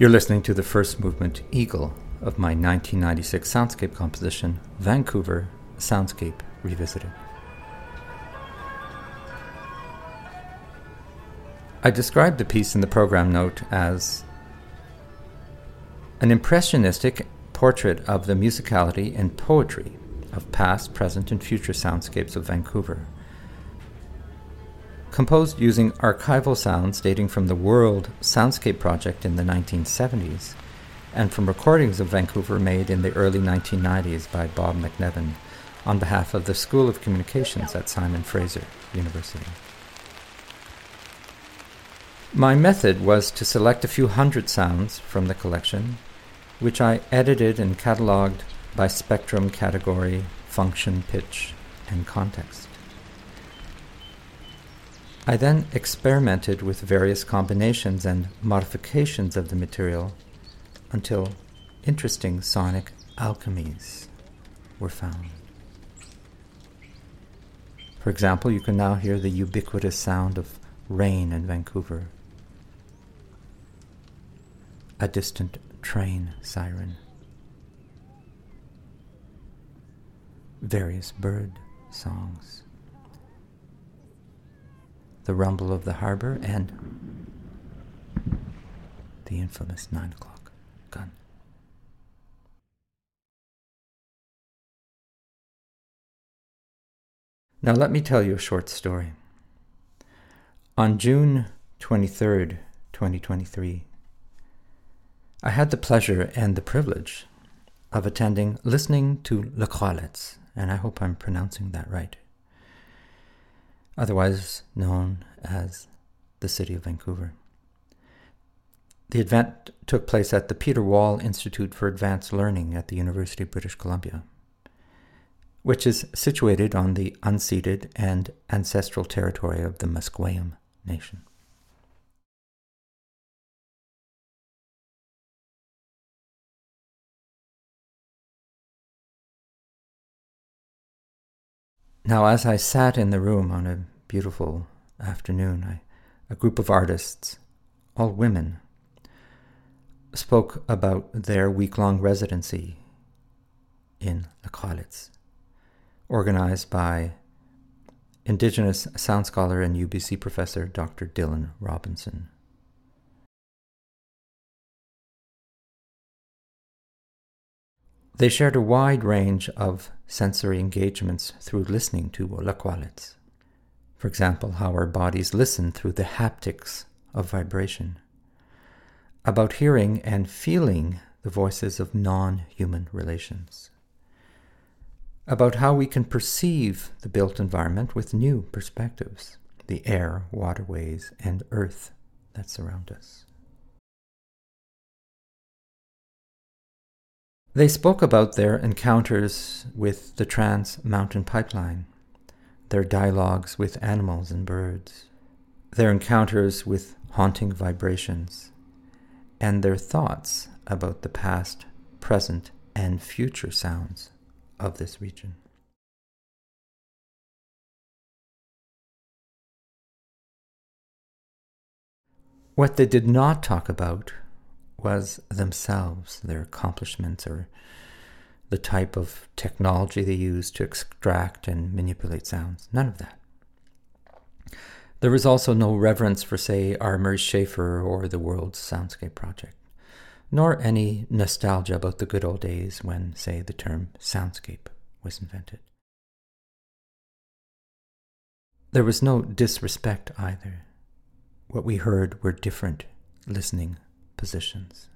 You're listening to the first movement, Eagle, of my 1996 soundscape composition, Vancouver Soundscape Revisited. I described the piece in the program note as an impressionistic portrait of the musicality and poetry of past, present, and future soundscapes of Vancouver composed using archival sounds dating from the World Soundscape Project in the 1970s and from recordings of Vancouver made in the early 1990s by Bob MacNevin on behalf of the School of Communications at Simon Fraser University. My method was to select a few hundred sounds from the collection, which I edited and catalogued by spectrum, category, function, pitch, and context. I then experimented with various combinations and modifications of the material until interesting sonic alchemies were found. For example, you can now hear the ubiquitous sound of rain in Vancouver, a distant train siren, various bird songs the rumble of the harbor, and the infamous nine o'clock gun. Now, let me tell you a short story. On June 23rd, 2023, I had the pleasure and the privilege of attending listening to Le Croix and I hope I'm pronouncing that right otherwise known as the City of Vancouver. The event took place at the Peter Wall Institute for Advanced Learning at the University of British Columbia, which is situated on the unceded and ancestral territory of the Musqueam Nation. Now, as I sat in the room on a beautiful afternoon, I, a group of artists, all women, spoke about their week long residency in Lacralitz, organized by Indigenous sound scholar and UBC professor Dr. Dylan Robinson. They shared a wide range of sensory engagements through listening to Lakwalitz. For example, how our bodies listen through the haptics of vibration. About hearing and feeling the voices of non human relations. About how we can perceive the built environment with new perspectives the air, waterways, and earth that surround us. They spoke about their encounters with the Trans Mountain Pipeline, their dialogues with animals and birds, their encounters with haunting vibrations, and their thoughts about the past, present, and future sounds of this region. What they did not talk about was themselves, their accomplishments, or the type of technology they used to extract and manipulate sounds. None of that. There was also no reverence for, say, R. Murray Schafer or the World Soundscape Project, nor any nostalgia about the good old days when, say, the term soundscape was invented. There was no disrespect either. What we heard were different listening positions.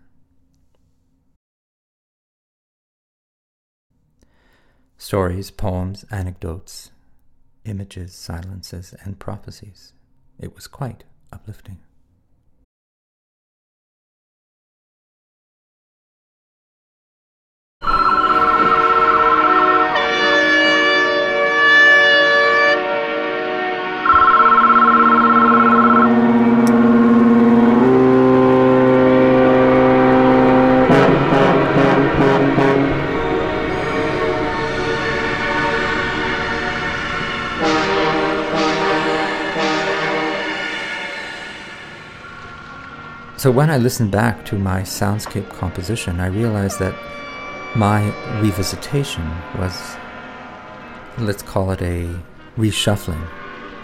Stories, poems, anecdotes, images, silences, and prophecies. It was quite uplifting. So when I listen back to my soundscape composition, I realize that my revisitation was, let's call it a reshuffling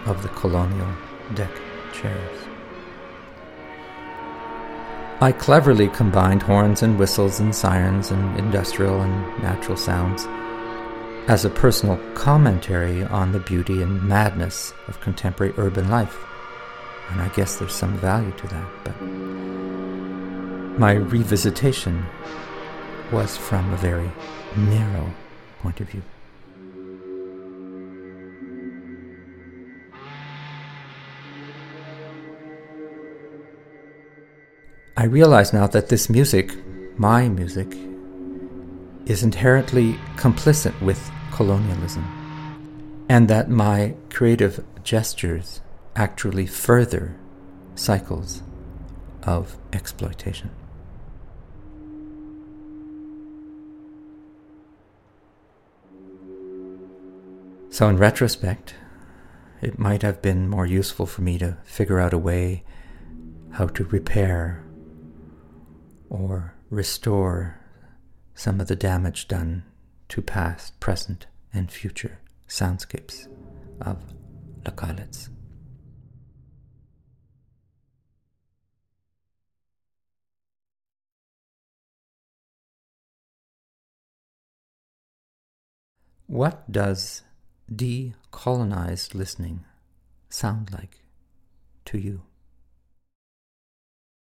of the colonial deck chairs. I cleverly combined horns and whistles and sirens and industrial and natural sounds as a personal commentary on the beauty and madness of contemporary urban life. And I guess there's some value to that, but my revisitation was from a very narrow point of view. I realize now that this music, my music, is inherently complicit with colonialism, and that my creative gestures actually further cycles of exploitation. So, in retrospect, it might have been more useful for me to figure out a way how to repair or restore some of the damage done to past, present, and future soundscapes of Lakalitz. What does decolonized listening sound like to you?